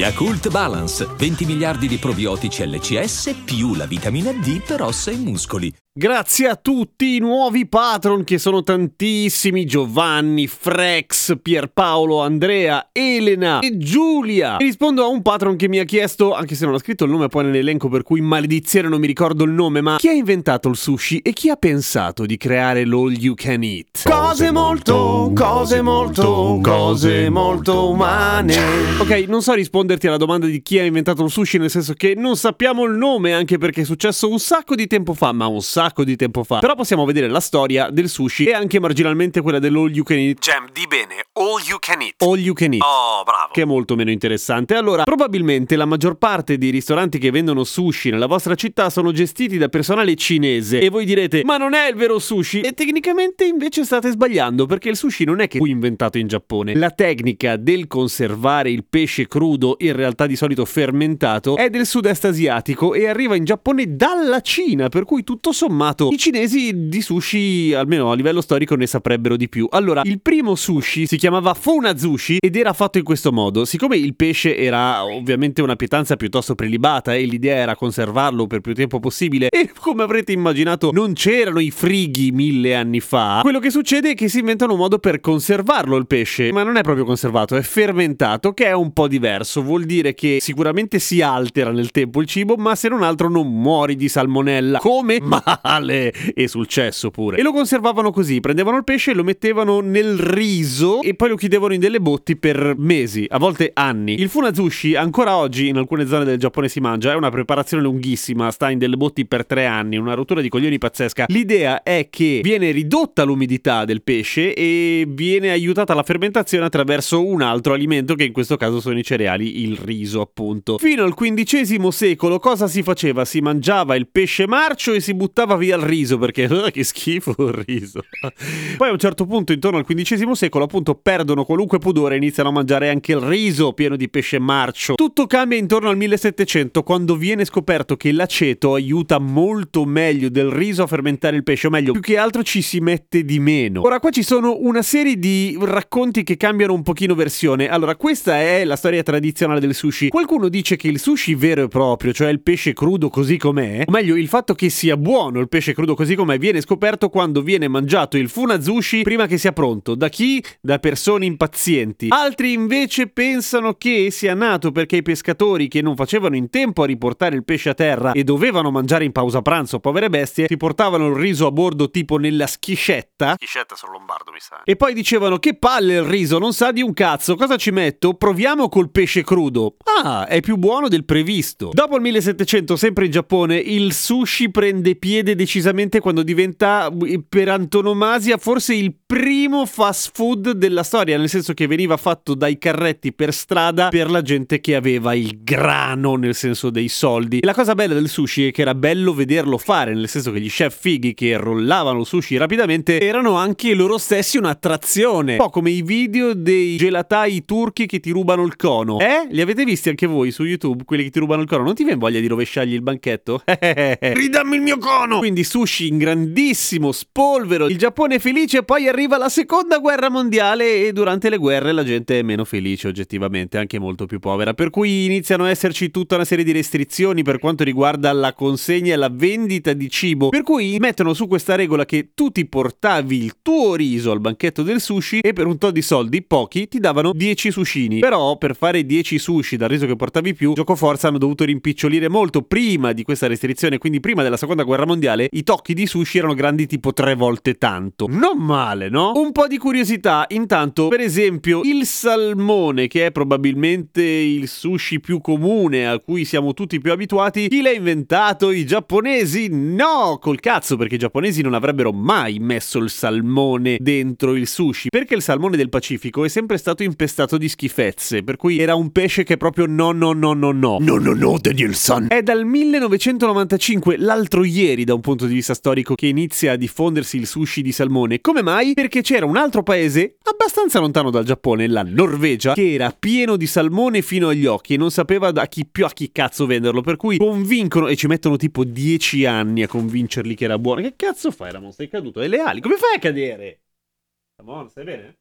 Yakult Balance, 20 miliardi di probiotici LCS più la vitamina D per ossa e muscoli. Grazie a tutti i nuovi patron che sono tantissimi, Giovanni, Frex, Pierpaolo, Andrea, Elena e Giulia. E rispondo a un patron che mi ha chiesto, anche se non ha scritto il nome poi nell'elenco per cui maledizione non mi ricordo il nome, ma chi ha inventato il sushi e chi ha pensato di creare l'all you can eat? Cose molto, cose molto, cose molto umane. Ok, non so risponderti alla domanda di chi ha inventato il sushi, nel senso che non sappiamo il nome, anche perché è successo un sacco di tempo fa, ma un sacco di tempo fa. Però possiamo vedere la storia del sushi e anche marginalmente quella dell'all you can eat. Jam, di bene, all you can eat. All you can eat. Oh, bravo. Che è molto meno interessante. Allora, probabilmente la maggior parte dei ristoranti che vendono sushi nella vostra città sono gestiti da personale cinese. E voi direte, ma non è il vero sushi? E tecnicamente invece state sbagliando, perché il sushi non è che fu inventato in Giappone. La tecnica del conservare il pesce crudo, in realtà di solito fermentato, è del sud-est asiatico e arriva in Giappone dalla Cina, per cui tutto sommato i cinesi di sushi, almeno a livello storico, ne saprebbero di più. Allora, il primo sushi si chiamava Funazushi ed era fatto in questo modo. Siccome il pesce era ovviamente una pietanza piuttosto prelibata e l'idea era conservarlo per più tempo possibile e come avrete immaginato non c'erano i frighi mille anni fa, quello che succede è che si inventano un modo per conservarlo il pesce, ma non è proprio conservato, è fermentato, che è un po' diverso. Vuol dire che sicuramente si altera nel tempo il cibo, ma se non altro non muori di salmonella. Come? Male! E sul cesso pure. E lo conservavano così, prendevano il pesce e lo mettevano nel riso e poi lo chiudevano in delle botti per mesi, a volte anni. Il funazushi ancora oggi in alcune zone del Giappone si mangia, è una preparazione lunghissima, sta in delle botti per tre anni, una rottura di coglioni pazzesca. L'idea è che viene ridotta l'umidità del pesce e viene aiutata la fermentazione attraverso un altro alimento che in questo caso sono i cereali, il riso appunto. Fino al XV secolo cosa si faceva? Si mangiava il pesce marcio e si buttava via il riso perché oh, che schifo il riso. Poi a un certo punto intorno al XV secolo appunto perdono qualunque pudore e iniziano a mangiare anche il riso pieno di pesce marcio. Tutto cambia intorno al 1700 quando viene scoperto che l'aceto aiuta molto meglio del riso a fermentare il pesce, o meglio, più che altro ci si mette di meno. Ora qua ci sono una serie di racconti che cambiano un pochino versione. Allora, questa è la storia tradizionale del sushi. Qualcuno dice che il sushi vero e proprio, cioè il pesce crudo così com'è, o meglio, il fatto che sia buono il pesce crudo così com'è, viene scoperto quando viene mangiato il funazushi prima che sia pronto. Da chi? Da persone impazienti. Altri invece pensano che sia nato perché i pescatori che non facevano in tempo a riportare il pesce a terra e dovevano mangiare in pausa pranzo, povere bestie, si portavano il riso a bordo tipo nella schiscetta. Schiscetta sono lombardo, mi sa. E poi dicevano che palle il riso, non sa di un cazzo, cosa ci metto? Proviamo col pesce crudo. Ah, è più buono del previsto. Dopo il 1700, sempre in Giappone, il sushi prende piede decisamente quando diventa per antonomasia forse il primo fast food della storia, nel senso che veniva fatto dai carretti per strada per la gente che aveva il grano, nel senso dei soldi. E la cosa bella del sushi è che era bello vederlo fare, nel senso che gli chef fighi che rollavano sushi rapidamente erano anche loro stessi un'attrazione. Un po' come i video dei gelatai turchi che ti rubano il cono. Eh? Li avete visti anche voi su YouTube, quelli che ti rubano il cono? Non ti viene voglia di rovesciargli il banchetto? Ridammi il mio cono! Quindi sushi in grandissimo spolvero, il Giappone felice, poi arriva la seconda guerra mondiale e durante le guerre la gente è meno felice oggettivamente, anche molto più povera, per cui iniziano a esserci tutta una serie di restrizioni per quanto riguarda la consegna e la vendita di cibo, per cui mettono su questa regola che tu ti portavi il tuo riso al banchetto del sushi e per un tot di soldi, pochi, ti davano 10 sushini. Però per fare 10 sushi dal riso che portavi più, gioco forza hanno dovuto rimpicciolire molto prima di questa restrizione, quindi prima della seconda guerra mondiale, i tocchi di sushi erano grandi tipo tre volte tanto. Non male, no? Un po' di curiosità, intanto, per esempio, il salmone, che è probabilmente il sushi più comune a cui siamo tutti più abituati, chi l'ha inventato? I giapponesi? No, col cazzo, perché i giapponesi non avrebbero mai messo il salmone dentro il sushi, perché il salmone del Pacifico è sempre stato impestato di schifezze, per cui era un pesce che proprio no no no no no. No no no Danielson. È dal 1995, l'altro ieri da un punto di vista storico, che inizia a diffondersi il sushi di salmone. Come mai? Perché c'era un altro paese abbastanza lontano dal Giappone, la Norvegia, che era pieno di salmone fino agli occhi e non sapeva da chi più a chi cazzo venderlo, per cui convincono e ci mettono tipo 10 anni a convincerli che era buono. Che cazzo fai Ramon? Sei caduto? Hai le ali? Come fai a cadere? Ramon, stai bene?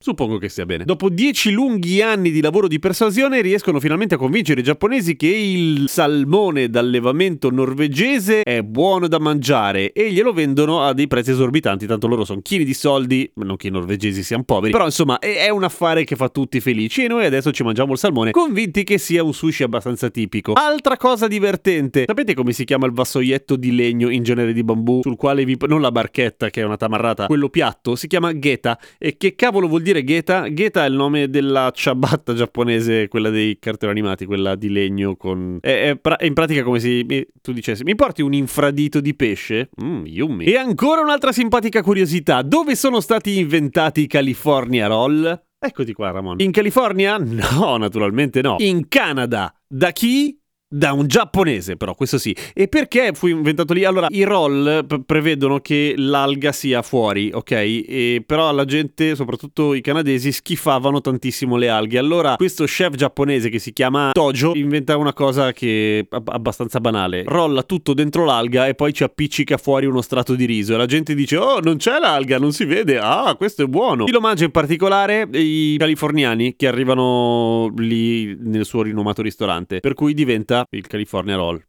Suppongo che sia bene. Dopo dieci lunghi anni di lavoro di persuasione riescono finalmente a convincere i giapponesi che il salmone d'allevamento norvegese è buono da mangiare e glielo vendono a dei prezzi esorbitanti, tanto loro sono chili di soldi, non che i norvegesi siano poveri, però insomma è un affare che fa tutti felici e noi adesso ci mangiamo il salmone convinti che sia un sushi abbastanza tipico. Altra cosa divertente, sapete come si chiama il vassoietto di legno in genere di bambù sul quale vi... non la barchetta che è una tamarrata, quello piatto, si chiama geta e che cavolo vuol dire dire Geta? Geta è il nome della ciabatta giapponese, quella dei cartoni animati, quella di legno con... È, è, pra- è in pratica come se tu dicessi, mi porti un infradito di pesce? Mmm, yummy. E ancora un'altra simpatica curiosità, dove sono stati inventati i California Roll? Eccoti qua, Ramon. In California? No, naturalmente no. In Canada. Da chi? Da un giapponese, però, questo sì. E perché fu inventato lì? Allora, i roll p- prevedono che l'alga sia fuori, ok? E però la gente, soprattutto i canadesi, schifavano tantissimo le alghe. Allora, questo chef giapponese che si chiama Tojo inventa una cosa che è abbastanza banale. Rolla tutto dentro l'alga e poi ci appiccica fuori uno strato di riso. E la gente dice, oh, non c'è l'alga, non si vede. Ah, questo è buono. Chi lo mangia in particolare? I californiani che arrivano lì nel suo rinomato ristorante. Per cui diventa il California Roll.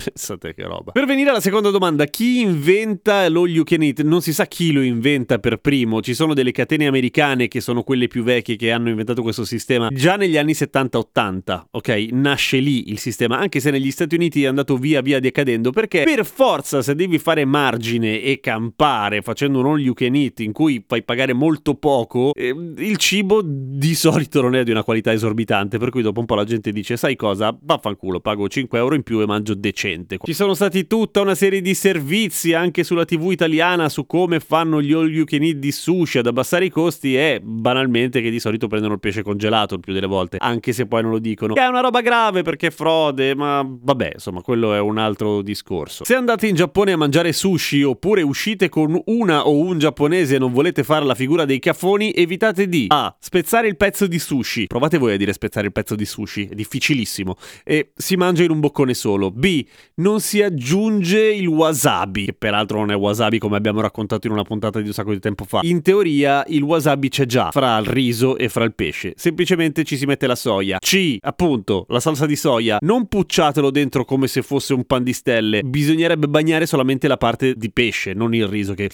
Pensate che roba. Per venire alla seconda domanda, chi inventa lo you can eat? Non si sa chi lo inventa per primo. Ci sono delle catene americane che sono quelle più vecchie che hanno inventato questo sistema già negli anni 70-80, ok? Nasce lì il sistema, anche se negli Stati Uniti è andato via via decadendo, perché per forza se devi fare margine e campare facendo un all you can eat in cui fai pagare molto poco, eh, il cibo di solito non è di una qualità esorbitante, per cui dopo un po' la gente dice, sai cosa? Vaffanculo, pago 5 euro in più e mangio decente recente. Ci sono stati tutta una serie di servizi anche sulla TV italiana su come fanno gli all you can eat di sushi ad abbassare i costi e banalmente che di solito prendono il pesce congelato il più delle volte, anche se poi non lo dicono. Che è una roba grave perché è frode, ma vabbè, insomma, quello è un altro discorso. Se andate in Giappone a mangiare sushi oppure uscite con una o un giapponese e non volete fare la figura dei caffoni, evitate di A. Spezzare il pezzo di sushi. Provate voi a dire spezzare il pezzo di sushi, è difficilissimo. E si mangia in un boccone solo. B non si aggiunge il wasabi, che peraltro non è wasabi come abbiamo raccontato in una puntata di un sacco di tempo fa. In teoria il wasabi c'è già fra il riso e fra il pesce, semplicemente ci si mette la soia. C, appunto, la salsa di soia, non pucciatelo dentro come se fosse un pan di stelle, bisognerebbe bagnare solamente la parte di pesce, non il riso che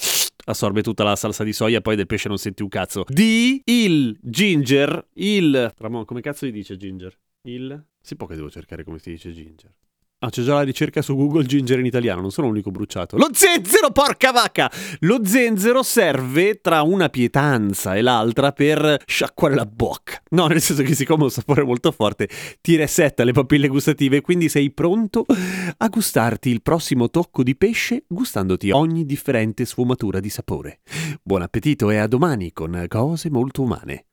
assorbe tutta la salsa di soia poi del pesce non senti un cazzo. D, il ginger, il... Ramon, come cazzo gli dice ginger? Il... Si può che devo cercare come si dice ginger. Ah, c'è già la ricerca su Google Ginger in italiano, non sono l'unico bruciato. Lo zenzero, porca vacca! Lo zenzero serve tra una pietanza e l'altra per sciacquare la bocca. No, nel senso che siccome ha un sapore molto forte, ti resetta le papille gustative, quindi sei pronto a gustarti il prossimo tocco di pesce gustandoti ogni differente sfumatura di sapore. Buon appetito e a domani con cose molto umane.